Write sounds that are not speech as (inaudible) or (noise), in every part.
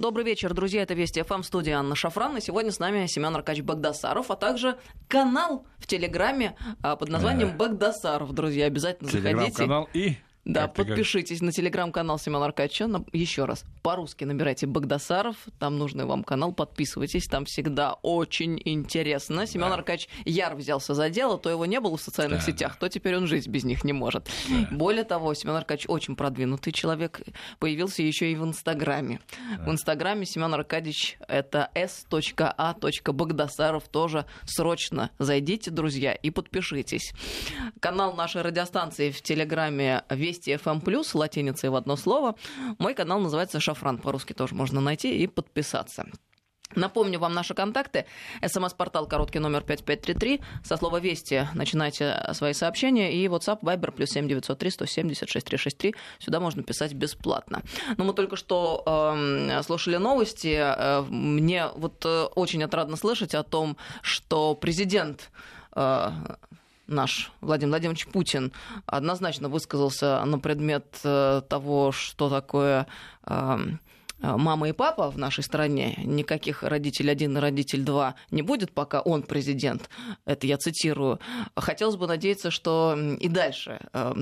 Добрый вечер, друзья. Это Вести ФМ, студия Анна Шафран. И сегодня с нами Семен Аркадьевич Багдасаров, а также канал в Телеграме а, под названием Багдасаров. Друзья, обязательно заходите. Телеграм-канал и да, подпишитесь на телеграм-канал Семена Аркадьевича. Еще раз, по-русски набирайте Багдасаров, там нужный вам канал, подписывайтесь, там всегда очень интересно. Семен да. Аркадьевич яр взялся за дело, то его не было в социальных да, сетях, да. то теперь он жить без них не может. Да. Более того, Семен Аркадьевич очень продвинутый человек, появился еще и в Инстаграме. Да. В Инстаграме Семен Аркадьевич это s.a.багдасаров, тоже срочно зайдите, друзья, и подпишитесь. Канал нашей радиостанции в Телеграме Вести FM+, латиницей в одно слово. Мой канал называется «Шафран», по-русски тоже можно найти и подписаться. Напомню вам наши контакты. СМС-портал короткий номер 5533. Со слова «Вести» начинайте свои сообщения. И WhatsApp, Viber, плюс 7903 176 363. Сюда можно писать бесплатно. Но мы только что э, слушали новости. Э, мне вот э, очень отрадно слышать о том, что президент э, наш Владимир Владимирович Путин однозначно высказался на предмет э, того, что такое эм, мама и папа в нашей стране, никаких родитель один родитель два не будет, пока он президент. Это я цитирую. Хотелось бы надеяться, что и дальше э,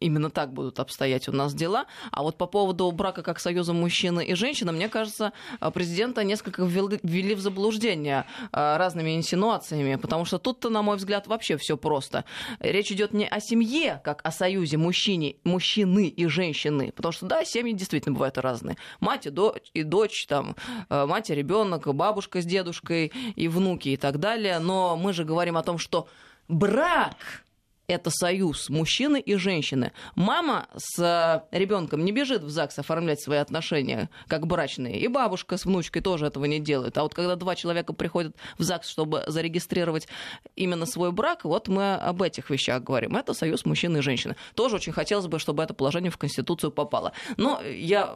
именно так будут обстоять у нас дела. А вот по поводу брака как союза мужчины и женщины, мне кажется, президента несколько ввели в заблуждение э, разными инсинуациями, потому что тут-то, на мой взгляд, вообще все просто. Речь идет не о семье, как о союзе мужчине, мужчины и женщины, потому что, да, семьи действительно бывают разные. Мать и дочь, и дочь, там, э, мать и ребенок, бабушка с дедушкой и внуки и так далее. Но мы же говорим о том, что брак это союз мужчины и женщины. Мама с э, ребенком не бежит в ЗАГС оформлять свои отношения как брачные, и бабушка с внучкой тоже этого не делает. А вот когда два человека приходят в ЗАГС, чтобы зарегистрировать именно свой брак, вот мы об этих вещах говорим. Это союз мужчины и женщины. Тоже очень хотелось бы, чтобы это положение в Конституцию попало. Но я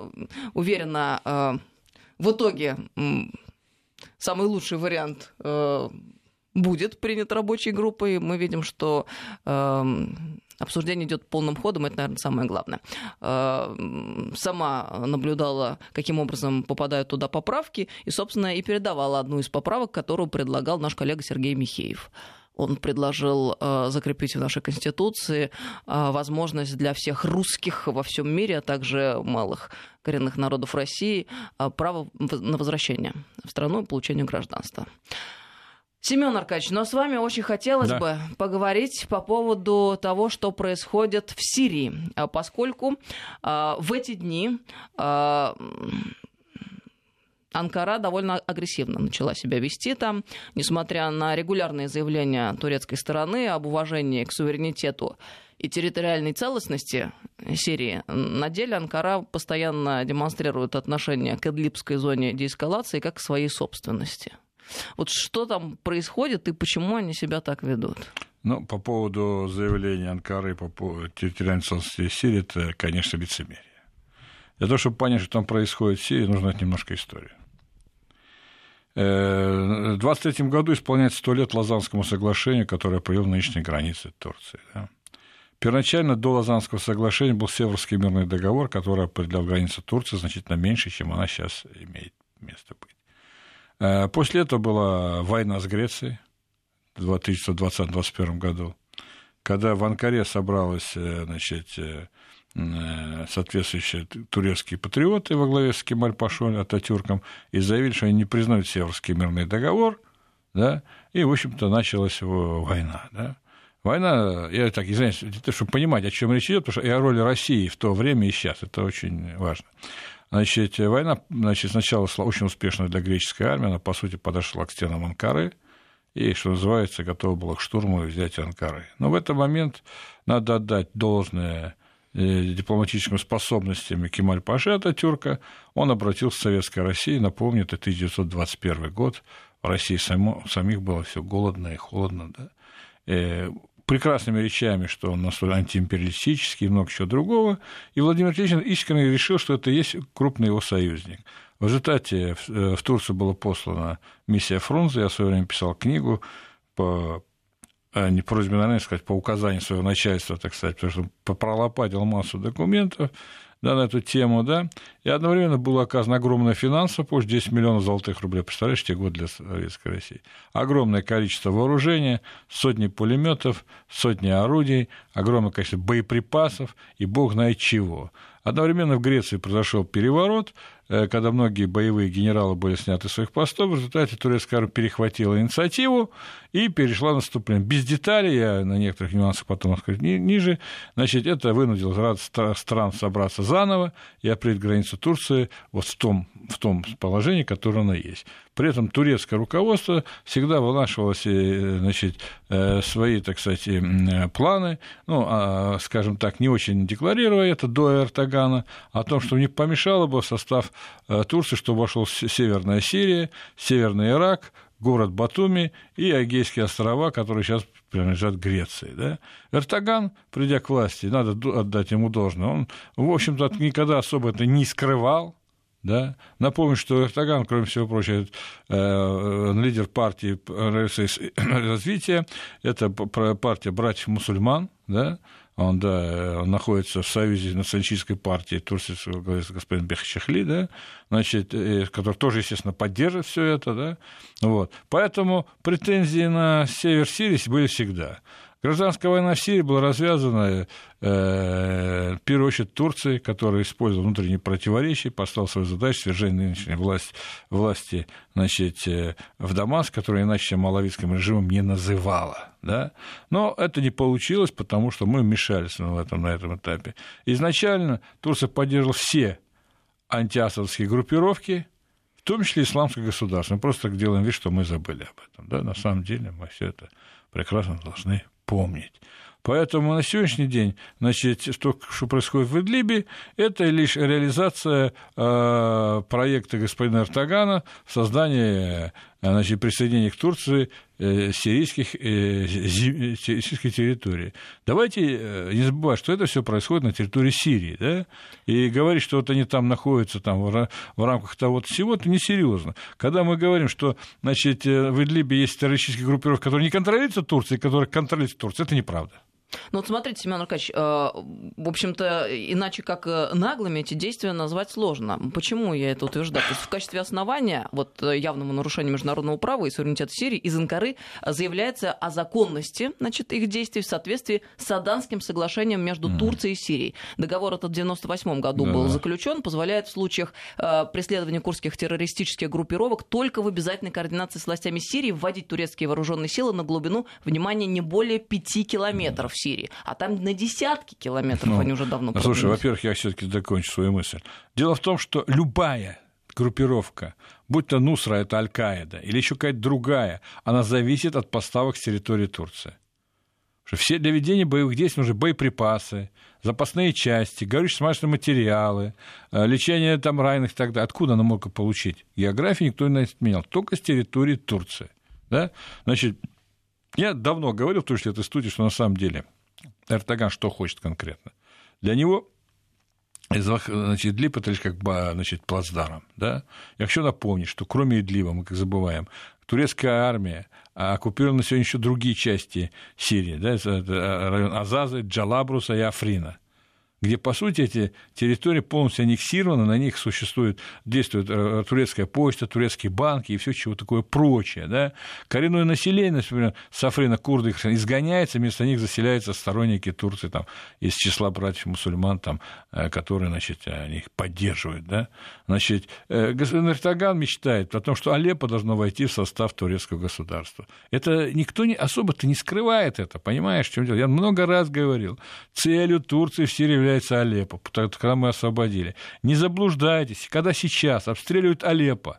уверена, э, в итоге самый лучший вариант э, будет принят рабочей группой. Мы видим, что э, обсуждение идет полным ходом, это, наверное, самое главное. Э, сама наблюдала, каким образом попадают туда поправки, и, собственно, и передавала одну из поправок, которую предлагал наш коллега Сергей Михеев он предложил э, закрепить в нашей Конституции э, возможность для всех русских во всем мире, а также малых коренных народов России э, право на возвращение в страну и получение гражданства. Семен Аркадьевич, но с вами очень хотелось да. бы поговорить по поводу того, что происходит в Сирии, а, поскольку э, в эти дни э, Анкара довольно агрессивно начала себя вести там, несмотря на регулярные заявления турецкой стороны об уважении к суверенитету и территориальной целостности Сирии, на деле Анкара постоянно демонстрирует отношение к Идлибской зоне деэскалации как к своей собственности. Вот что там происходит и почему они себя так ведут? Ну, по поводу заявления Анкары по поводу территориальной целостности Сирии, это, конечно, лицемерие. Для того, чтобы понять, что там происходит в Сирии, нужно знать немножко историю. Э, в 23 году исполняется сто лет Лазанскому соглашению, которое привело нынешние границы Турции. Да? Первоначально до Лазанского соглашения был Северский мирный договор, который определял границы Турции значительно меньше, чем она сейчас имеет место быть. Э, после этого была война с Грецией в 1920-1921 году, когда в Анкаре собралась э, значит, э, соответствующие турецкие патриоты во главе с Кемаль Пашой Ататюрком и заявили, что они не признают Северский мирный договор, да, и, в общем-то, началась война. Да. Война, я так, извиняюсь, чтобы понимать, о чем речь идет, потому что и о роли России в то время и сейчас, это очень важно. Значит, война значит, сначала шла очень успешно для греческой армии, она, по сути, подошла к стенам Анкары и, что называется, готова была к штурму и взятию Анкары. Но в этот момент надо отдать должное э, дипломатическим способностям Кемаль Паши Ататюрка, он обратился к Советской России, напомню, это 1921 год, в России само, самих было все голодно и холодно, да? Прекрасными речами, что он настолько антиимпериалистический и много чего другого. И Владимир Ильич искренне решил, что это есть крупный его союзник. В результате в э, Турцию была послана миссия Фрунзе, я в свое время писал книгу по э, не просьбе, наверное, сказать, по указанию своего начальства, так сказать, потому что пролопатил массу документов, да, на эту тему, да, и одновременно было оказано огромная финансовая помощь, 10 миллионов золотых рублей, представляешь, те годы для Советской России. Огромное количество вооружения, сотни пулеметов, сотни орудий, огромное количество боеприпасов и бог знает чего. Одновременно в Греции произошел переворот, когда многие боевые генералы были сняты с своих постов, в результате турецкая армия перехватила инициативу и перешла наступление. Без деталей, я на некоторых нюансах потом расскажу ниже, значит, это вынудило ряд стран собраться заново и открыть границу Турции вот в том, в том положении, которое оно есть. При этом турецкое руководство всегда вынашивалось э, значит, э, свои, так сказать, планы, ну, а, скажем так, не очень декларируя это до Эртогана, о том, что не помешало бы состав Э, Турции, что вошел Северная Сирия, Северный Ирак, город Батуми и Агейские острова, которые сейчас принадлежат Греции. Да? Эртоган, придя к власти, надо отдать ему должное, он, в общем-то, никогда особо это не скрывал, да? Напомню, что Эртоган, кроме всего прочего, э, лидер партии развития, это партия братьев-мусульман, да? Он, да, он находится в союзе националистической партии Турции, господин Бехчехли, да, значит, который тоже, естественно, поддерживает все это, да, вот. Поэтому претензии на север Сирии были всегда. Гражданская война в Сирии была развязана, э, в первую очередь, Турцией, которая использовала внутренние противоречия, поставила свою задачу свержения нынешней власти, власти значит, э, в Дамаск, которая иначе малавитским режимом не называла. Да? Но это не получилось, потому что мы мешались на этом, на этом этапе. Изначально Турция поддерживала все антиасадские группировки, в том числе исламское государство. Мы просто делаем вид, что мы забыли об этом. Да? На самом деле мы все это прекрасно должны помнить. Поэтому на сегодняшний день, значит, то, что происходит в Идлибе, это лишь реализация э, проекта господина Эртогана в создании значит, присоединения к Турции э, сирийских, э, сирийской территории. Давайте э, не забывать, что это все происходит на территории Сирии, да? и говорить, что вот они там находятся там, в рамках того-то всего, это несерьезно. Когда мы говорим, что значит, в Идлибе есть террористические группировки, которые не контролируются Турцией, которые контролируются Турцией, это неправда. Ну вот смотрите, Семен Аркадьевич, э, в общем-то, иначе как э, наглыми эти действия назвать сложно. Почему я это утверждаю? То есть в качестве основания вот э, явному нарушению международного права и суверенитета Сирии из Анкары заявляется о законности значит, их действий в соответствии с Аданским соглашением между mm. Турцией и Сирией. Договор этот в 1998 году да. был заключен, позволяет в случаях преследования курских террористических группировок только в обязательной координации с властями Сирии вводить турецкие вооруженные силы на глубину, внимания не более 5 километров. Сирии, а там на десятки километров ну, они уже давно ну, Слушай, во-первых, я все-таки закончу свою мысль. Дело в том, что любая группировка, будь то Нусра, это Аль-Каида, или еще какая-то другая, она зависит от поставок с территории Турции. Что все для ведения боевых действий нужны боеприпасы, запасные части, горючие смазочные материалы, э, лечение там раненых и так далее. Откуда она могла получить? Географию никто не отменял, только с территории Турции. Да? Значит, я давно говорил в той же этой студии, что на самом деле Эрдоган что хочет конкретно. Для него значит, Идлиб это лишь как бы значит, плацдаром. Да? Я хочу напомнить, что кроме Идлиба, мы как забываем, турецкая армия оккупировала на сегодня еще другие части Сирии, да, это район Азазы, Джалабруса и Африна где, по сути, эти территории полностью аннексированы, на них существует, действует э, турецкая почта, турецкие банки и все чего такое прочее. Да? Коренное население, например, Сафрина, курды изгоняется, вместо них заселяются сторонники Турции там, из числа братьев-мусульман, там, э, которые значит, их поддерживают. Да? Значит, э, господин Эртоган мечтает о том, что Алеппо должно войти в состав турецкого государства. Это никто не, особо-то не скрывает это, понимаешь, в чем дело? Я много раз говорил, целью Турции в Сирии является Алеппо, когда мы освободили. Не заблуждайтесь, когда сейчас обстреливают Алеппо,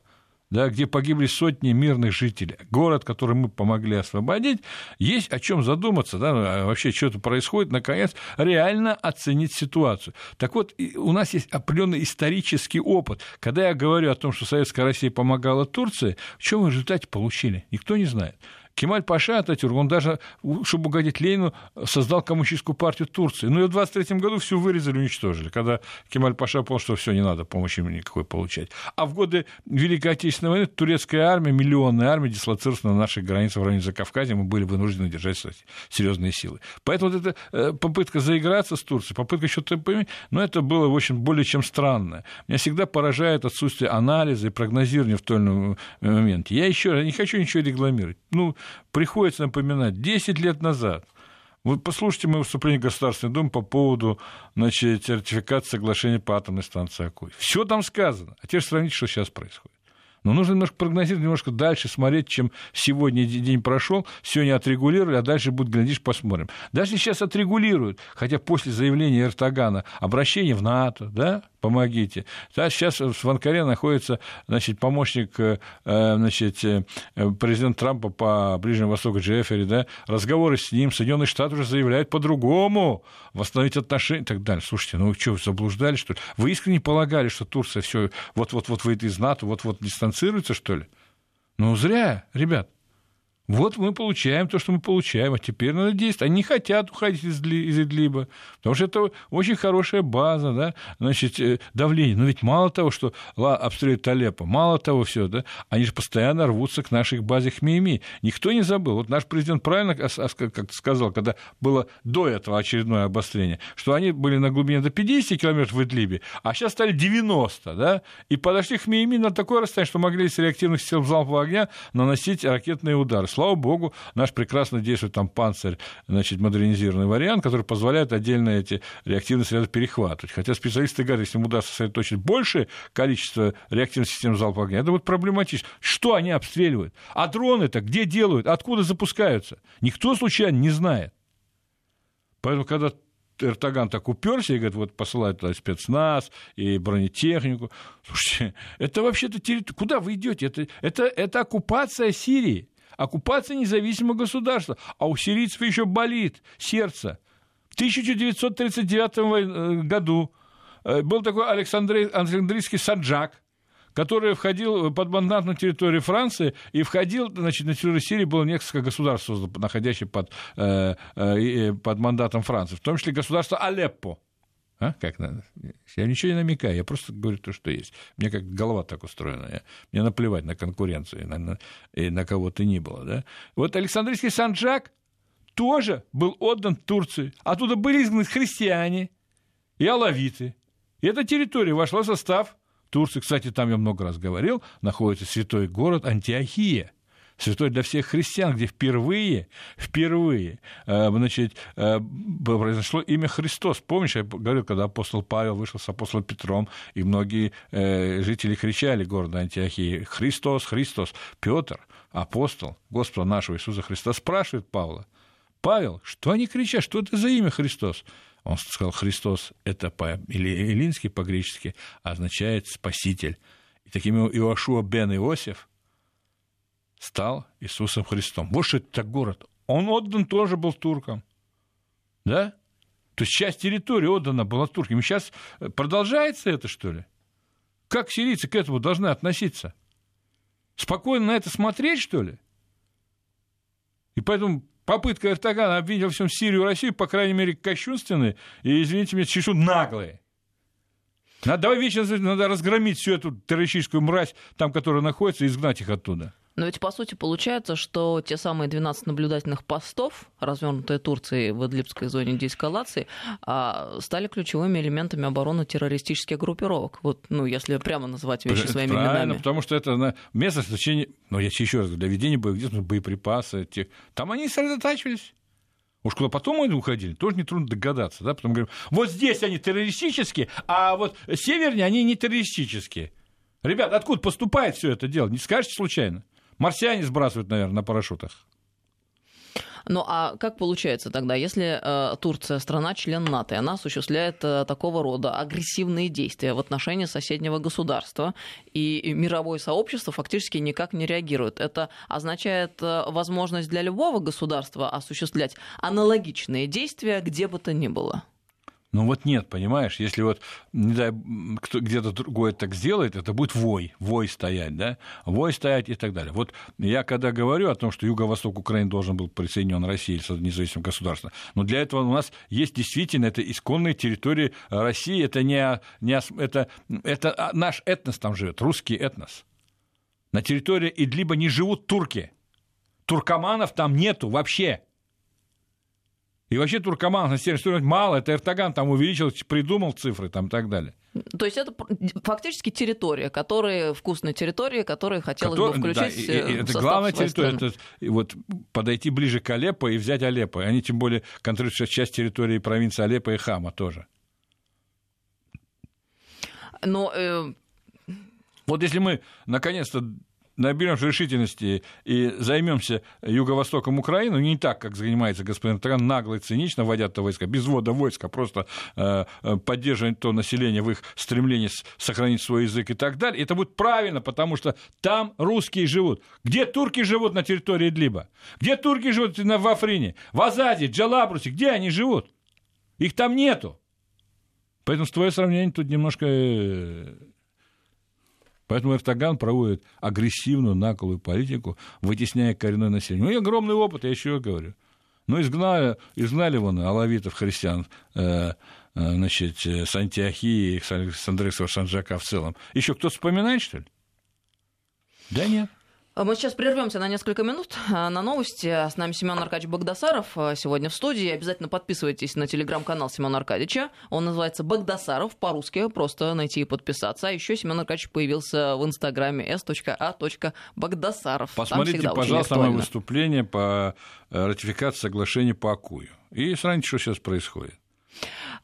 да, где погибли сотни мирных жителей, город, который мы помогли освободить, есть о чем задуматься, да, а вообще что-то происходит, наконец, реально оценить ситуацию. Так вот, у нас есть определенный исторический опыт. Когда я говорю о том, что Советская Россия помогала Турции, в чем в результате получили? Никто не знает. Кемаль Паша Ататюрк, он даже, чтобы угодить Ленину, создал коммунистическую партию Турции. Но ее в 23 году всю вырезали, уничтожили, когда Кемаль Паша понял, что все, не надо помощи никакой получать. А в годы Великой Отечественной войны турецкая армия, миллионная армия дислоцировалась на наших границах в районе Закавказья, мы были вынуждены держать серьезные силы. Поэтому вот эта э, попытка заиграться с Турцией, попытка что-то поменять, но это было, в общем, более чем странно. Меня всегда поражает отсутствие анализа и прогнозирования в том моменте. Я еще раз не хочу ничего рекламировать. Ну, приходится напоминать, 10 лет назад вот послушайте мое выступление в Государственной Думы по поводу значит, ратификации соглашения по атомной станции Акуй. Все там сказано. А теперь сравните, что сейчас происходит. Но нужно немножко прогнозировать, немножко дальше смотреть, чем сегодня день прошел, сегодня отрегулировали, а дальше будет, глядишь, посмотрим. Даже сейчас отрегулируют, хотя после заявления Эртогана обращение в НАТО, да, помогите. Да, сейчас в Анкаре находится значит, помощник э, значит, э, президента Трампа по Ближнему Востоку Джеффери, да, разговоры с ним, Соединенные Штаты уже заявляют по-другому, восстановить отношения и так далее. Слушайте, ну вы что, заблуждали, что ли? Вы искренне полагали, что Турция все вот-вот-вот выйдет из НАТО, вот-вот дистанцируется, что ли? Ну, зря, ребят. Вот мы получаем то, что мы получаем, а теперь надо действовать. Они не хотят уходить из, из Идлиба, потому что это очень хорошая база, да, значит, э, давление. Но ведь мало того, что обстреливают Алеппо, мало того все, да, они же постоянно рвутся к нашей базе Хмейми. Никто не забыл. Вот наш президент правильно как сказал, когда было до этого очередное обострение, что они были на глубине до 50 километров в Идлибе, а сейчас стали 90, да, и подошли к Хмейми на такое расстояние, что могли с реактивных сил залпового огня наносить ракетные удары слава богу, наш прекрасно действует там панцирь, значит, модернизированный вариант, который позволяет отдельно эти реактивные средства перехватывать. Хотя специалисты говорят, если им удастся сосредоточить большее количество реактивных систем залпового огня, это будет проблематично. Что они обстреливают? А дроны-то где делают? Откуда запускаются? Никто случайно не знает. Поэтому, когда Эртоган так уперся и говорит, вот посылают туда спецназ и бронетехнику. Слушайте, это вообще-то территория... Куда вы идете? Это, это, это оккупация Сирии оккупация независимого государства. А у сирийцев еще болит сердце. В 1939 э, году э, был такой Александрий, Александрийский саджак, который входил под мандат на территорию Франции и входил, значит, на территорию Сирии было несколько государств, находящих под, э, э, под мандатом Франции, в том числе государство Алеппо. А? Как надо? Я ничего не намекаю, я просто говорю то, что есть. Мне как голова так устроена. Я, мне наплевать на конкуренцию на, на, и на кого то ни было. Да? Вот Александрийский Санджак тоже был отдан Турции. Оттуда были изгнаны христиане и алавиты. И эта территория вошла в состав Турции. Кстати, там я много раз говорил, находится святой город Антиохия – святой для всех христиан, где впервые, впервые, э, значит, э, произошло имя Христос. Помнишь, я говорил, когда апостол Павел вышел с апостолом Петром, и многие э, жители кричали города Антиохии «Христос, Христос». Петр, апостол Господа нашего Иисуса Христа, спрашивает Павла, Павел, что они кричат, что это за имя Христос? Он сказал, Христос – это по-эллински, по-гречески, означает «спаситель». И таким Иошуа бен Иосиф – стал Иисусом Христом. Вот что это город. Он отдан тоже был туркам. Да? То есть часть территории отдана была туркам. И сейчас продолжается это, что ли? Как сирийцы к этому должны относиться? Спокойно на это смотреть, что ли? И поэтому попытка Эртогана обвинить во всем Сирию и Россию, по крайней мере, кощунственные и, извините меня, чересчур наглые. Надо, давай вечно надо разгромить всю эту террористическую мразь, там, которая находится, и изгнать их оттуда. Но ведь, по сути, получается, что те самые 12 наблюдательных постов, развернутые Турцией в Идлибской зоне деэскалации, а, стали ключевыми элементами обороны террористических группировок. Вот, ну, если прямо называть вещи это своими правильно, именами. потому что это место сосредоточения, ну, я еще раз говорю, для ведения боевых боеприпасы, те, там они сосредотачивались. Уж куда потом они уходили, тоже нетрудно догадаться. Да? Потом говорим, вот здесь они террористические, а вот севернее они не террористические. Ребят, откуда поступает все это дело? Не скажете случайно? Марсиане сбрасывают, наверное, на парашютах. Ну а как получается тогда, если э, Турция страна-член НАТО, и она осуществляет э, такого рода агрессивные действия в отношении соседнего государства, и мировое сообщество фактически никак не реагирует? Это означает э, возможность для любого государства осуществлять аналогичные действия где бы то ни было? Ну вот нет, понимаешь, если вот не дай, кто, где-то другой так сделает, это будет вой, вой стоять, да, вой стоять и так далее. Вот я когда говорю о том, что юго-восток Украины должен был присоединен России с независимым государством, но для этого у нас есть действительно это исконные территории России, это не, не это, это а, наш этнос там живет, русский этнос. На территории Идлиба не живут турки. Туркоманов там нету вообще. И вообще туркоман на севере мало, это Эртоган там увеличил, придумал цифры там и так далее. То есть это фактически территория, которая вкусная территория, которую хотелось Котор... бы включить да, и, и, Это главная территория, это вот подойти ближе к Алеппо и взять Алеппо. Они тем более контролируют часть территории провинции Алеппо и Хама тоже. Но э... вот если мы наконец-то наберемся решительности и займемся юго-востоком Украины, не так, как занимается господин Тран, нагло и цинично вводят то войска, без ввода войска, просто э, э, поддерживать то население в их стремлении сохранить свой язык и так далее, это будет правильно, потому что там русские живут. Где турки живут на территории Идлиба? Где турки живут в Африне? В Азаде, Джалабрусе? Где они живут? Их там нету. Поэтому твое сравнение тут немножко э, Поэтому Эрдоган проводит агрессивную, наглую политику, вытесняя коренное население. У него огромный опыт, я еще говорю. Ну, изгнали, изгнали вон алавитов, христиан, э, э, значит, с Антиохии, с Андреса Санджака в целом. Еще кто-то вспоминает, что ли? Да нет. А мы сейчас прервемся на несколько минут (laughs) а, на новости. С нами Семен Аркадьевич Богдасаров а, сегодня в студии. Обязательно подписывайтесь на телеграм-канал Семена Аркадьевича. Он называется Богдасаров по-русски. Просто найти и подписаться. А еще Семен Аркадьевич появился в инстаграме s.a.богдасаров. Посмотрите, пожалуйста, мое выступление по э, ратификации соглашения по АКУю. И сравните, что сейчас происходит.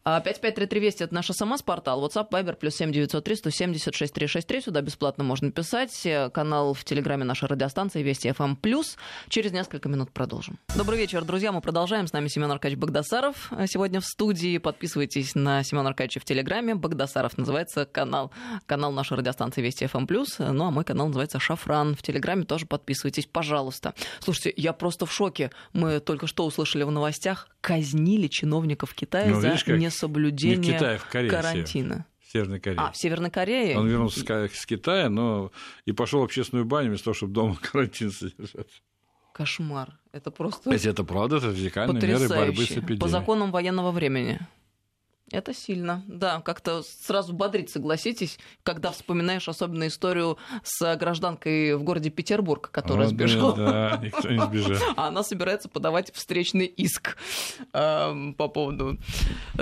5533 Вести – это наш СМС-портал. WhatsApp, Viber, плюс 7903 176 363. Сюда бесплатно можно писать. Канал в Телеграме нашей радиостанции Вести ФМ+. Плюс. Через несколько минут продолжим. Добрый вечер, друзья. Мы продолжаем. С нами Семен Аркадьевич Богдасаров сегодня в студии. Подписывайтесь на Семена Аркадьевича в Телеграме. Богдасаров называется канал. Канал нашей радиостанции Вести ФМ+. Плюс. Ну, а мой канал называется Шафран. В Телеграме тоже подписывайтесь, пожалуйста. Слушайте, я просто в шоке. Мы только что услышали в новостях, казнили чиновников Китая ну, за видишь, как несоблюдение не Китае, в Корее, карантина. В Северной Корее. А, в Северной Корее? Он вернулся с Китая, но и пошел в общественную баню вместо того, чтобы дома (laughs) карантин содержать. Кошмар. Это просто... Если это правда, это радикальные меры борьбы с эпидемией. По законам военного времени. Это сильно, да, как-то сразу бодрить, согласитесь, когда вспоминаешь особенно историю с гражданкой в городе Петербург, которая О, сбежала. Да, никто не сбежал. (laughs) А она собирается подавать встречный иск э, по поводу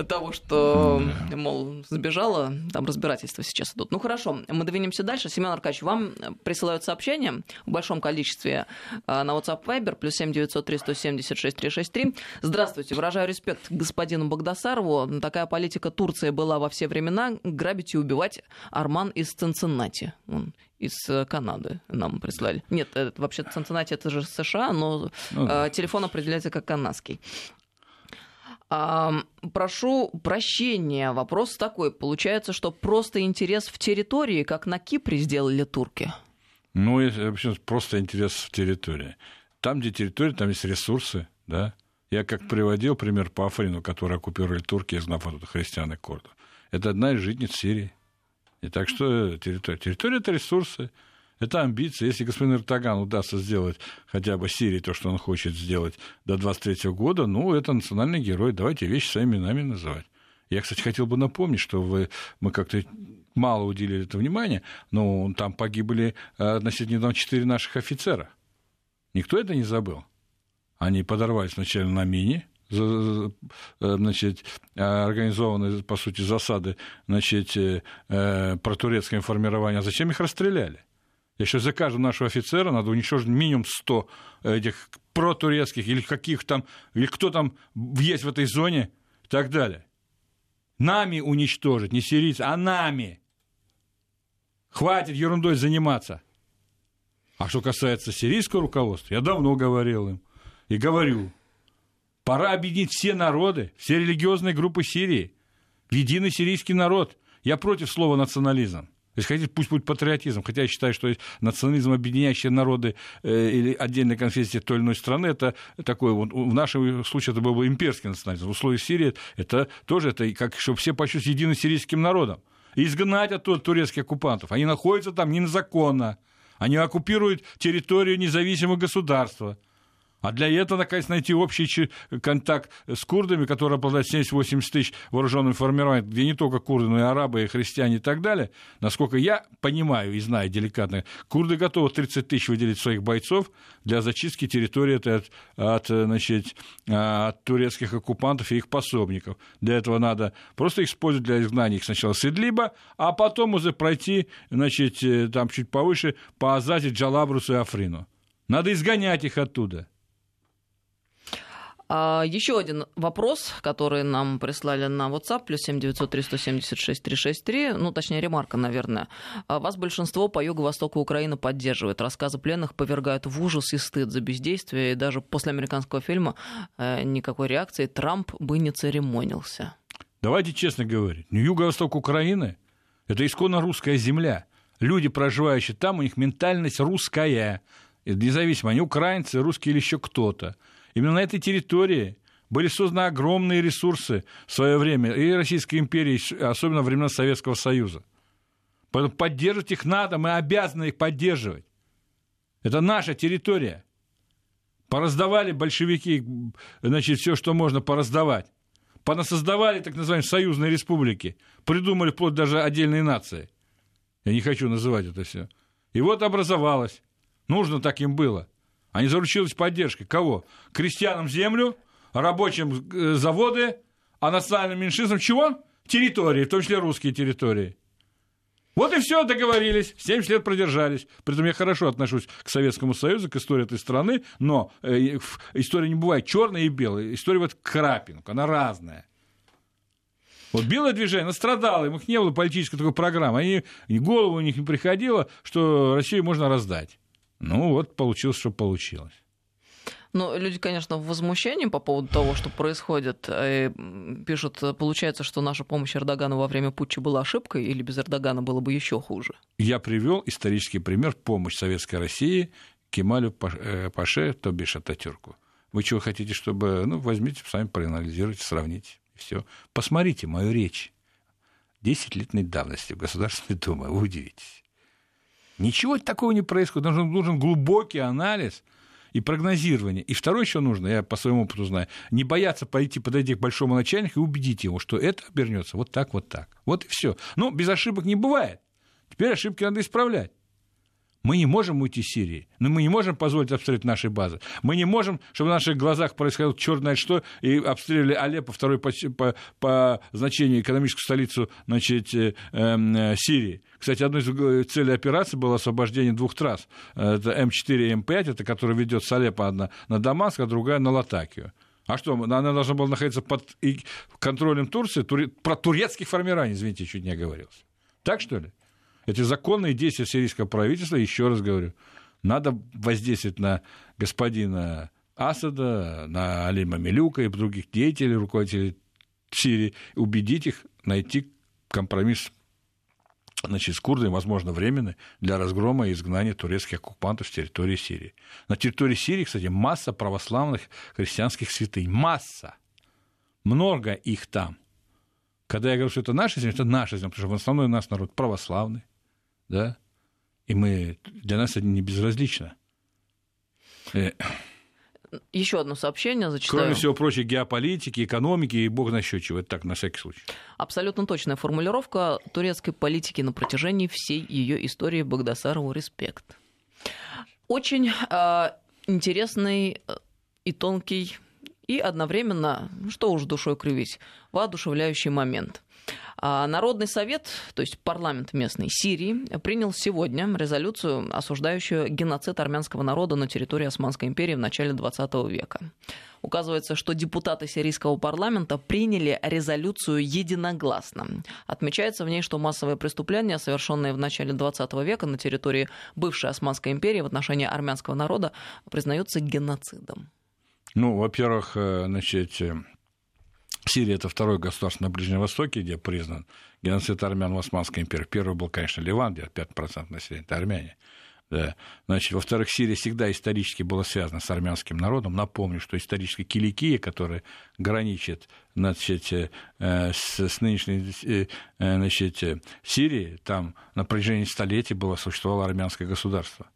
того, что, мол, сбежала, там разбирательства сейчас идут. Ну хорошо, мы двинемся дальше. Семен Аркадьевич, вам присылают сообщения в большом количестве э, на WhatsApp Viber, плюс 7903 176 363. Здравствуйте, выражаю респект господину Богдасарову. Такая политика Турции была во все времена грабить и убивать Арман из Цинциннати. Он из э, Канады нам прислали. Нет, это, вообще Цинциннати это же США, но ну, да. э, телефон определяется как канадский. Прошу прощения. Вопрос такой. Получается, что просто интерес в территории, как на Кипре сделали турки? Ну, вообще просто интерес в территории. Там, где территория, там есть ресурсы, да, я как приводил пример по Африну, который оккупировали турки, изгнав оттуда христиан и курдов. Это одна из житниц Сирии. И так что территория. Территория – это ресурсы, это амбиции. Если господин Эрдоган удастся сделать хотя бы Сирии то, что он хочет сделать до 23 года, ну, это национальный герой. Давайте вещи своими именами называть. Я, кстати, хотел бы напомнить, что вы, мы как-то мало уделили это внимание, но там погибли э, относительно недавно четыре наших офицера. Никто это не забыл. Они подорвались сначала на мине, э, значит, организованные, по сути, засады, значит, э, э, протурецкое формирование. А зачем их расстреляли? Еще за каждого нашего офицера надо уничтожить минимум 100 этих протурецких или каких там, или кто там есть в этой зоне и так далее. Нами уничтожить, не сирийцы, а нами. Хватит ерундой заниматься. А что касается сирийского руководства, я давно говорил им, и говорю, пора объединить все народы, все религиозные группы Сирии в единый сирийский народ. Я против слова национализм. Если хотите, пусть будет патриотизм. Хотя я считаю, что национализм, объединяющий народы э, или отдельные конфессии той или иной страны, это такой, вот, в нашем случае это был бы имперский национализм. В условиях Сирии это тоже, это как, чтобы все почувствовали единым сирийским народом. И изгнать оттуда турецких оккупантов. Они находятся там незаконно. Они оккупируют территорию независимого государства. А для этого, наконец, найти общий контакт с курдами, которые обладают 70-80 тысяч вооруженными формированиями, где не только курды, но и арабы, и христиане и так далее. Насколько я понимаю и знаю деликатно, курды готовы 30 тысяч выделить своих бойцов для зачистки территории от, от, значит, от турецких оккупантов и их пособников. Для этого надо просто использовать для изгнания их сначала с Идлиба, а потом уже пройти значит, э, там чуть повыше по Азазе, Джалабрусу и Африну. Надо изгонять их оттуда. А, еще один вопрос, который нам прислали на WhatsApp, плюс 7903 176 363, ну, точнее, ремарка, наверное. А, вас большинство по юго-востоку Украины поддерживает. Рассказы пленных повергают в ужас и стыд за бездействие, и даже после американского фильма э, никакой реакции Трамп бы не церемонился. Давайте честно говорить, ну, юго-восток Украины – это исконно русская земля. Люди, проживающие там, у них ментальность русская. Независимо, они украинцы, русские или еще кто-то. Именно на этой территории были созданы огромные ресурсы в свое время и Российской империи, особенно во времена Советского Союза. Поэтому поддерживать их надо, мы обязаны их поддерживать. Это наша территория. Пораздавали большевики, значит, все, что можно пораздавать. Понасоздавали так называемые союзные республики. Придумали вплоть даже отдельные нации. Я не хочу называть это все. И вот образовалось. Нужно так им было. Они заручились поддержкой. Кого? Крестьянам землю, рабочим э, заводы, а национальным меньшинствам чего? Территории, в том числе русские территории. Вот и все, договорились. 70 лет продержались. Притом я хорошо отношусь к Советскому Союзу, к истории этой страны, но э, история не бывает черная и белая. История вот крапинг, она разная. Вот белое движение страдало, им их не было политической такой программы. Они, голову у них не приходило, что Россию можно раздать. Ну, вот получилось, что получилось. Ну, люди, конечно, в возмущении по поводу того, что происходит. И пишут, получается, что наша помощь Эрдогану во время путча была ошибкой, или без Эрдогана было бы еще хуже? Я привел исторический пример помощь Советской России Кемалю э, Паше, то бишь Ататюрку. Вы чего хотите, чтобы... Ну, возьмите, сами проанализируйте, сравните. Все. Посмотрите мою речь. Десятилетней давности в Государственной Думе. Вы удивитесь. Ничего такого не происходит. Нужен, нужен глубокий анализ и прогнозирование. И второе еще нужно, я по своему опыту знаю, не бояться пойти, подойти к большому начальнику и убедить его, что это обернется вот так, вот так. Вот и все. Но без ошибок не бывает. Теперь ошибки надо исправлять. Мы не можем уйти из Сирии, но мы не можем позволить обстрелить наши базы. Мы не можем, чтобы в наших глазах происходило черное что, и обстреливали Алеппо, второй по, по, по значению экономическую столицу значит, э, э, Сирии. Кстати, одной из целей операции было освобождение двух трасс. Это М4 и М5, это которая ведет с Алеппо одна на Дамаск, а другая на Латакию. А что, она должна была находиться под контролем Турции, туре, про турецких формирований, извините, чуть не оговорился. Так что ли? Это законные действия сирийского правительства, еще раз говорю, надо воздействовать на господина Асада, на Алима Милюка и других деятелей, руководителей Сирии, убедить их найти компромисс значит, с курдами, возможно, временный, для разгрома и изгнания турецких оккупантов с территории Сирии. На территории Сирии, кстати, масса православных христианских святынь. Масса. Много их там. Когда я говорю, что это наша земля, это наша земля, потому что в основном у нас народ православный да, и мы, для нас это не безразлично. Э, Еще одно сообщение зачитаю. Кроме всего прочего, геополитики, экономики и бог на счет чего. Это так, на всякий случай. Абсолютно точная формулировка турецкой политики на протяжении всей ее истории Багдасарову респект. Очень э, интересный и тонкий и одновременно, что уж душой кривить, воодушевляющий момент. А Народный совет, то есть парламент местной Сирии, принял сегодня резолюцию, осуждающую геноцид армянского народа на территории Османской империи в начале XX века. Указывается, что депутаты сирийского парламента приняли резолюцию единогласно. Отмечается в ней, что массовые преступления, совершенные в начале XX века на территории бывшей Османской империи в отношении армянского народа, признаются геноцидом. Ну, во-первых, э, значит, э, Сирия – это второе государство на Ближнем Востоке, где признан геноцид армян в Османской империи. Первый был, конечно, Ливан, где 5% населения – это армяне. Да. Значит, во-вторых, Сирия всегда исторически была связана с армянским народом. Напомню, что исторически Киликия, которая граничит значит, э, с, с нынешней э, значит, Сирией, там на протяжении столетий было, существовало армянское государство.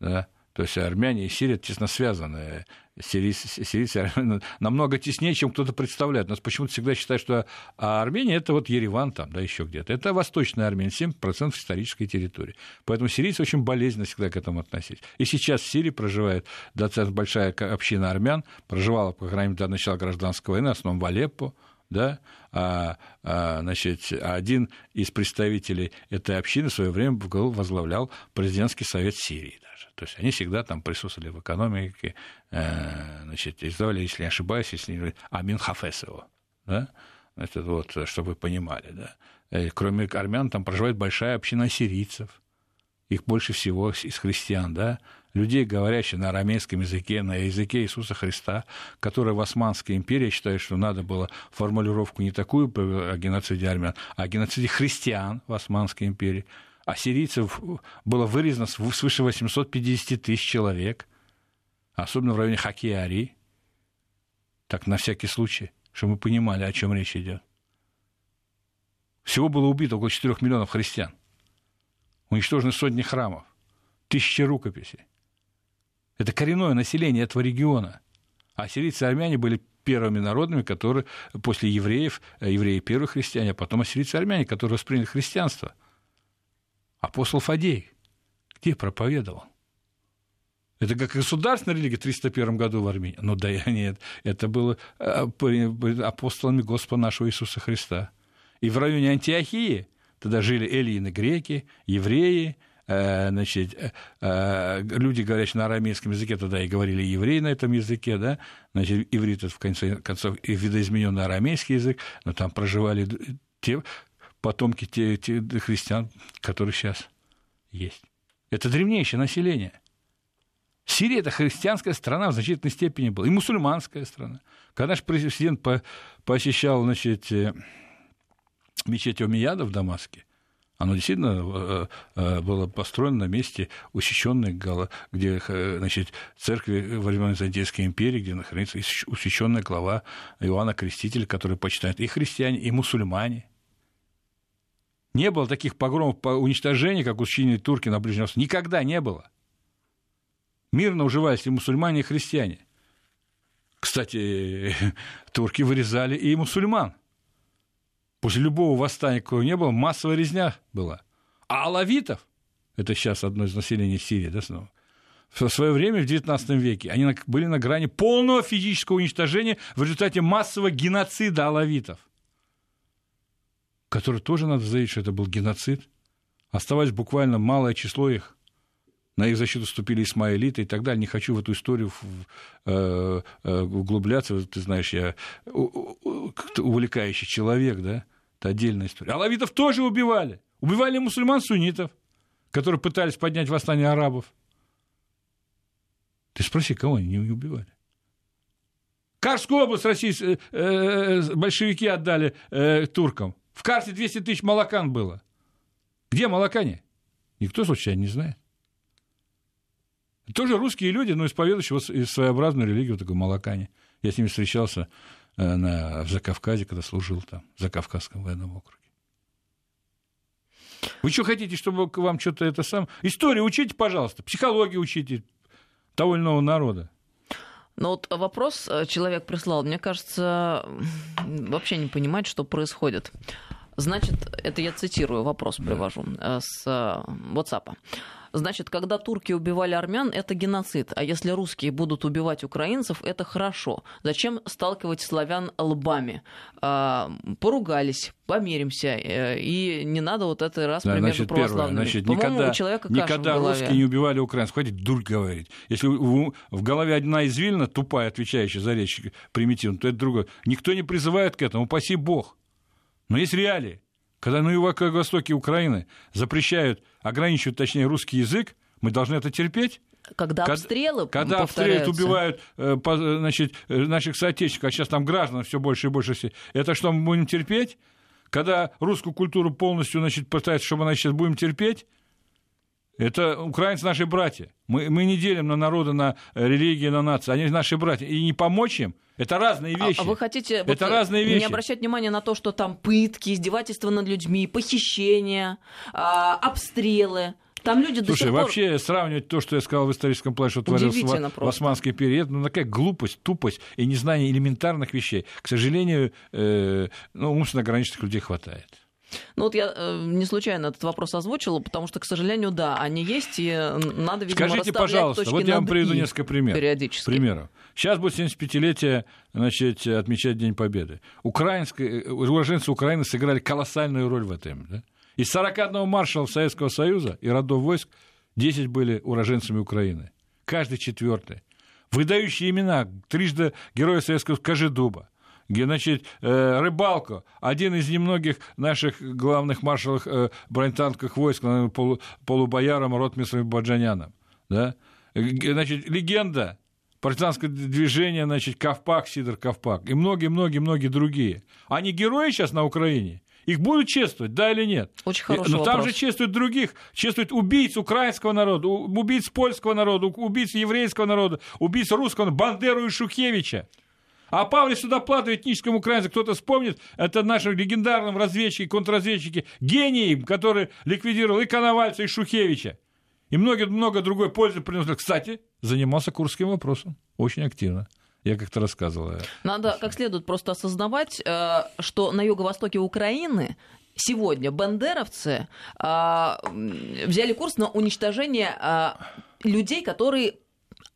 Да? То есть армяне и Сирия тесно связаны. Сирийцы, сирийцы намного теснее, чем кто-то представляет. Нас почему-то всегда считают, что а Армения это вот Ереван там, да, еще где-то. Это Восточная Армения, 7% исторической территории. Поэтому сирийцы очень болезненно всегда к этому относились. И сейчас в Сирии проживает достаточно большая община армян, проживала, по крайней мере, до начала гражданской войны, в основном в Алеппо, да, а, а, значит, один из представителей этой общины в свое время возглавлял президентский совет Сирии даже. То есть они всегда там присутствовали в экономике, э, значит, издавали, если не ошибаюсь, если не Амин Хафесова, да, это вот, чтобы вы понимали, да. Э, кроме армян, там проживает большая община сирийцев, их больше всего из христиан, да, людей, говорящих на арамейском языке, на языке Иисуса Христа, которые в Османской империи считают, что надо было формулировку не такую о геноциде армян, а о геноциде христиан в Османской империи. А сирийцев было вырезано свыше 850 тысяч человек, особенно в районе Хакиари. Так, на всякий случай, чтобы мы понимали, о чем речь идет. Всего было убито около 4 миллионов христиан. Уничтожены сотни храмов, тысячи рукописей. Это коренное население этого региона. А сирийцы и армяне были первыми народами, которые после евреев, э, евреи первые христиане, а потом ассирийцы армяне, которые восприняли христианство. Апостол Фадей где проповедовал? Это как государственная религия в 301 году в Армении. Ну да нет, это было э, апостолами Господа нашего Иисуса Христа. И в районе Антиохии тогда жили эллины греки, евреи, Э, значит, э, э, люди, говорящие на арамейском языке, тогда и говорили евреи на этом языке, да, значит, иврит это в конце концов и видоизмененный арамейский язык, но там проживали те потомки те, те христиан, которые сейчас есть. Это древнейшее население. Сирия – это христианская страна в значительной степени была, и мусульманская страна. Когда наш президент посещал значит, мечеть Омияда в Дамаске, оно действительно э, э, было построено на месте усеченной, где э, значит, церкви во времена Византийской империи, где находится усеченная глава Иоанна Крестителя, который почитают и христиане, и мусульмане. Не было таких погромов по уничтожению, как учинили турки на Ближнем Востоке. Никогда не было. Мирно уживались и мусульмане, и христиане. Кстати, турки вырезали и мусульман. После любого восстания, какого не было, массовая резня была. А алавитов, это сейчас одно из населения Сирии, да, снова, в свое время, в XIX веке, они были на грани полного физического уничтожения в результате массового геноцида алавитов, который тоже надо заявить, что это был геноцид. Оставалось буквально малое число их. На их защиту вступили исмаилиты и так далее. Не хочу в эту историю э, э, углубляться. Ты знаешь, я увлекающий человек, да? Это отдельная история. Алавитов тоже убивали. Убивали мусульман-суннитов, которые пытались поднять восстание арабов. Ты спроси, кого они не убивали? Карскую область России э, э, большевики отдали э, туркам. В карте 200 тысяч молокан было. Где молокане? Никто случайно не знает. Тоже русские люди, но исповедующие вот своеобразную религию, такой молокане. Я с ними встречался Э, на, в Закавказе, когда служил там, в Закавказском военном округе. Вы что хотите, чтобы к вам что-то это сам... Историю учите, пожалуйста, психологию учите того или иного народа. Но вот вопрос э, человек прислал, мне кажется, вообще не понимает, что происходит. Значит, это я цитирую, вопрос привожу э, с WhatsApp. Значит, когда турки убивали армян, это геноцид. А если русские будут убивать украинцев, это хорошо. Зачем сталкивать славян лбами? А, поругались, помиримся. Э, и не надо вот этой раз да, между православными. Значит, никогда, у человека никогда русские не убивали украинцев. Хватит дурь говорить. Если в, в голове одна извилина, тупая, отвечающая за речь примитивно, то это другое. Никто не призывает к этому, упаси бог. Но есть реалии. Когда на юго-востоке Украины запрещают, ограничивают, точнее, русский язык, мы должны это терпеть? Когда обстрелы Когда обстреливают, убивают э, значит, наших соотечественников, а сейчас там граждан все больше и больше. Это что, мы будем терпеть? Когда русскую культуру полностью значит, пытаются, чтобы она сейчас будем терпеть? Это украинцы наши братья. Мы, мы не делим на народы, на религии, на нации. Они наши братья. И не помочь им это разные вещи. А, а вы хотите это вот, разные вещи. не обращать внимания на то, что там пытки, издевательства над людьми, похищения, а, обстрелы? Там люди Слушай, до сих вообще пор... сравнивать то, что я сказал в историческом плане, что творилось в, в османский период, ну, такая глупость, тупость и незнание элементарных вещей. К сожалению, э, ну, умственно ограниченных людей хватает. Ну вот я э, не случайно этот вопрос озвучила, потому что, к сожалению, да, они есть, и надо, видимо, Скажите, пожалуйста, вот я вам приведу несколько примеров. Периодически. примеров. Сейчас будет 75-летие значит, отмечать День Победы. Украинские, уроженцы Украины сыграли колоссальную роль в этом. Да? Из 41 маршалов Советского Союза и родов войск 10 были уроженцами Украины. Каждый четвертый. Выдающие имена. Трижды героя Советского Кожедуба, значит, э, Рыбалко, один из немногих наших главных маршалов э, бронетанковых войск, полу, полубояром, ротмистром Баджаняном. Да? Значит, легенда партизанское движение, значит, Ковпак, Сидор Ковпак и многие-многие-многие другие. Они герои сейчас на Украине? Их будут чествовать, да или нет? Очень хороший Но вопрос. там же чествуют других, чествуют убийц украинского народа, убийц польского народа, убийц еврейского народа, убийц русского, Бандеру и Шухевича. А Павле Судоплатов, этническому украинцу, кто-то вспомнит, это наши легендарные разведчики, контрразведчики, гении, которые ликвидировал и Коновальца, и Шухевича. И много, много другой пользы принесли. Кстати, занимался курским вопросом очень активно. Я как-то рассказывала. Надо как следует просто осознавать, э, что на юго-востоке Украины сегодня бандеровцы э, взяли курс на уничтожение э, людей, которые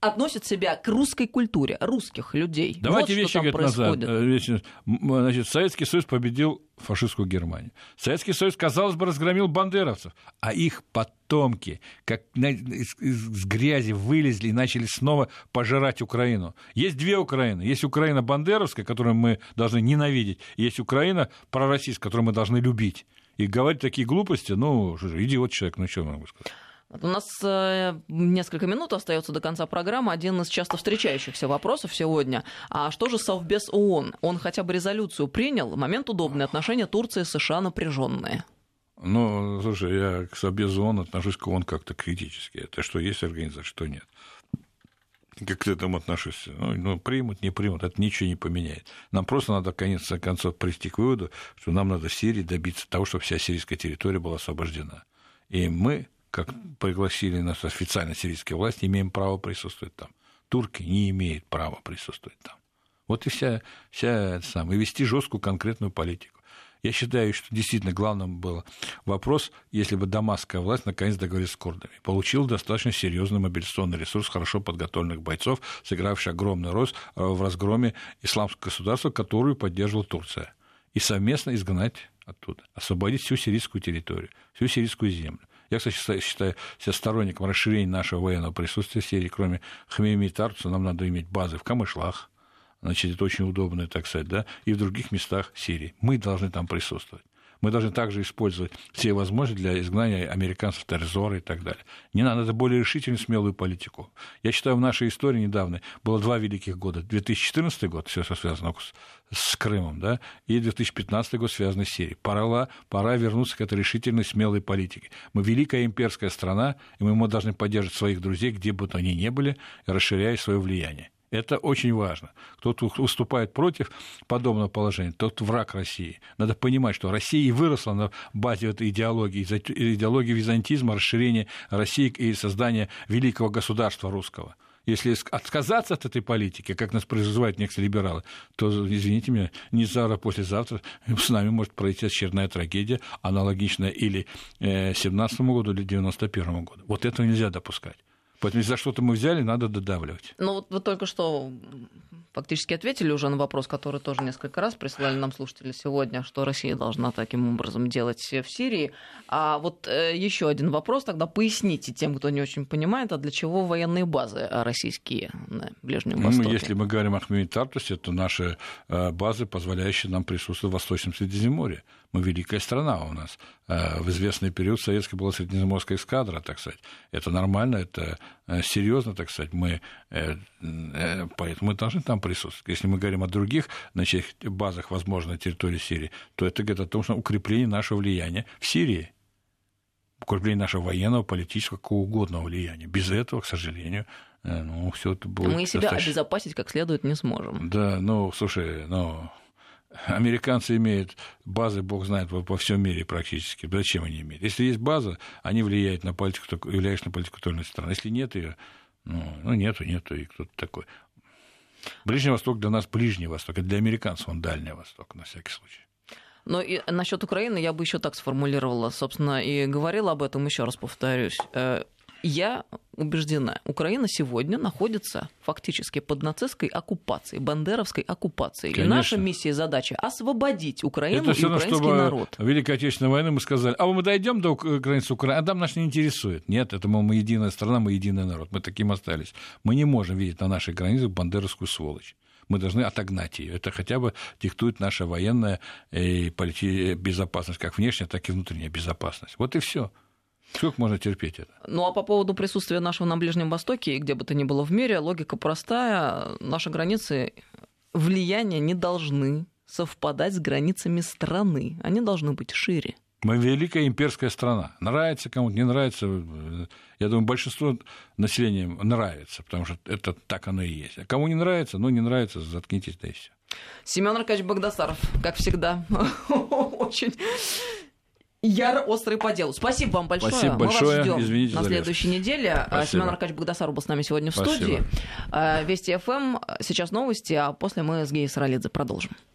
относят себя к русской культуре, русских людей. Давайте вот вещи говорит, назад. Э, значит, Советский Союз победил фашистскую Германию. Советский Союз, казалось бы, разгромил бандеровцев, а их потомки как из, из грязи вылезли и начали снова пожирать Украину. Есть две Украины. Есть Украина бандеровская, которую мы должны ненавидеть, и есть Украина пророссийская, которую мы должны любить. И говорить такие глупости, ну, идиот человек, ну что могу сказать. У нас э, несколько минут остается до конца программы. Один из часто встречающихся вопросов сегодня. А что же Совбез ООН? Он хотя бы резолюцию принял? Момент удобный. Отношения Турции и США напряженные. Ну, слушай, я к Совбезу ООН отношусь к ООН как-то критически. Это что есть организация, что нет. Как к этому отношусь? Ну, ну, примут, не примут, это ничего не поменяет. Нам просто надо, конец концов, прийти к выводу, что нам надо в Сирии добиться того, чтобы вся сирийская территория была освобождена. И мы как пригласили нас официально сирийские власти, имеем право присутствовать там. Турки не имеют права присутствовать там. Вот и вся, вся это самое, и вести жесткую конкретную политику. Я считаю, что действительно главным был вопрос, если бы дамасская власть наконец договорилась с курдами. Получил достаточно серьезный мобилизационный ресурс хорошо подготовленных бойцов, сыгравший огромный рост э, в разгроме исламского государства, которую поддерживала Турция. И совместно изгнать оттуда, освободить всю сирийскую территорию, всю сирийскую землю. Я, кстати, считаю себя сторонником расширения нашего военного присутствия в Сирии. Кроме Хмейми и Тарцу, нам надо иметь базы в Камышлах, значит, это очень удобно, так сказать, да, и в других местах Сирии. Мы должны там присутствовать. Мы должны также использовать все возможности для изгнания американцев, терроризора и так далее. Не надо, надо более решительную, смелую политику. Я считаю, в нашей истории недавно было два великих года. 2014 год, все связано с, с Крымом, да, и 2015 год, связанный с Сирией. Пора, пора вернуться к этой решительной, смелой политике. Мы великая имперская страна, и мы должны поддерживать своих друзей, где бы то они ни были, расширяя свое влияние. Это очень важно. Кто-то выступает против подобного положения, тот враг России. Надо понимать, что Россия и выросла на базе этой идеологии, идеологии византизма, расширения России и создания великого государства русского. Если отказаться от этой политики, как нас призывают некоторые либералы, то, извините меня, не завтра, а послезавтра с нами может пройти очередная трагедия, аналогичная или 17 году, или 91 году. Вот этого нельзя допускать. Поэтому если за что-то мы взяли, надо додавливать. Ну вот вы только что фактически ответили уже на вопрос, который тоже несколько раз присылали нам слушатели сегодня, что Россия должна таким образом делать в Сирии. А вот э, еще один вопрос, тогда поясните тем, кто не очень понимает, а для чего военные базы российские на Ближнем ну, Востоке? Ну, если мы говорим о Хмельнитартусе, то наши э, базы, позволяющие нам присутствовать в Восточном Средиземноморье. Мы великая страна у нас. э, в известный период советской была средиземноморская эскадра, так сказать. Это нормально, это серьезно, так сказать. Мы, поэтому мы должны там присутствовать. Если мы говорим о других значит, базах, возможно, на территории Сирии, то это говорит о том, что укрепление нашего влияния в Сирии укрепление нашего военного, политического, какого угодно влияния. Без этого, к сожалению, э, ну, все это будет Мы себя достаточно... обезопасить как следует не сможем. Да, ну, слушай, ну, американцы имеют базы, бог знает, во, во всем мире практически. Зачем они имеют? Если есть база, они влияют на политику, влияют на политику той страны. Если нет ее, ну, ну нету, нету, и кто-то такой. Ближний Восток для нас Ближний Восток, а для американцев он Дальний Восток, на всякий случай. Но и насчет Украины я бы еще так сформулировала, собственно, и говорила об этом, еще раз повторюсь. Я убеждена, Украина сегодня находится фактически под нацистской оккупацией, бандеровской оккупацией. Конечно. И наша миссия и задача освободить Украину Это и украинский чтобы народ. Великой Отечественной войны мы сказали, а мы дойдем до границы Украины, а там нас не интересует. Нет, это мы, мы единая страна, мы единый народ. Мы таким остались. Мы не можем видеть на нашей границе бандеровскую сволочь мы должны отогнать ее. Это хотя бы диктует наша военная и безопасность, как внешняя, так и внутренняя безопасность. Вот и все. Сколько можно терпеть это? Ну а по поводу присутствия нашего на Ближнем Востоке и где бы то ни было в мире, логика простая. Наши границы влияния не должны совпадать с границами страны. Они должны быть шире. Мы великая имперская страна. Нравится кому-то, не нравится. Я думаю, большинство населения нравится, потому что это так оно и есть. А кому не нравится, ну не нравится, заткнитесь, да и все. Семен Аркадьевич Богдасаров, как всегда, (laughs) очень яро острый по делу. Спасибо вам большое. Спасибо Мы большое. вас ждем Извините на следующей неделе. А, Спасибо. Семен Аркадьевич Богдасаров был с нами сегодня в Спасибо. студии. А, Вести ФМ. Сейчас новости, а после мы с Геей Саралидзе продолжим.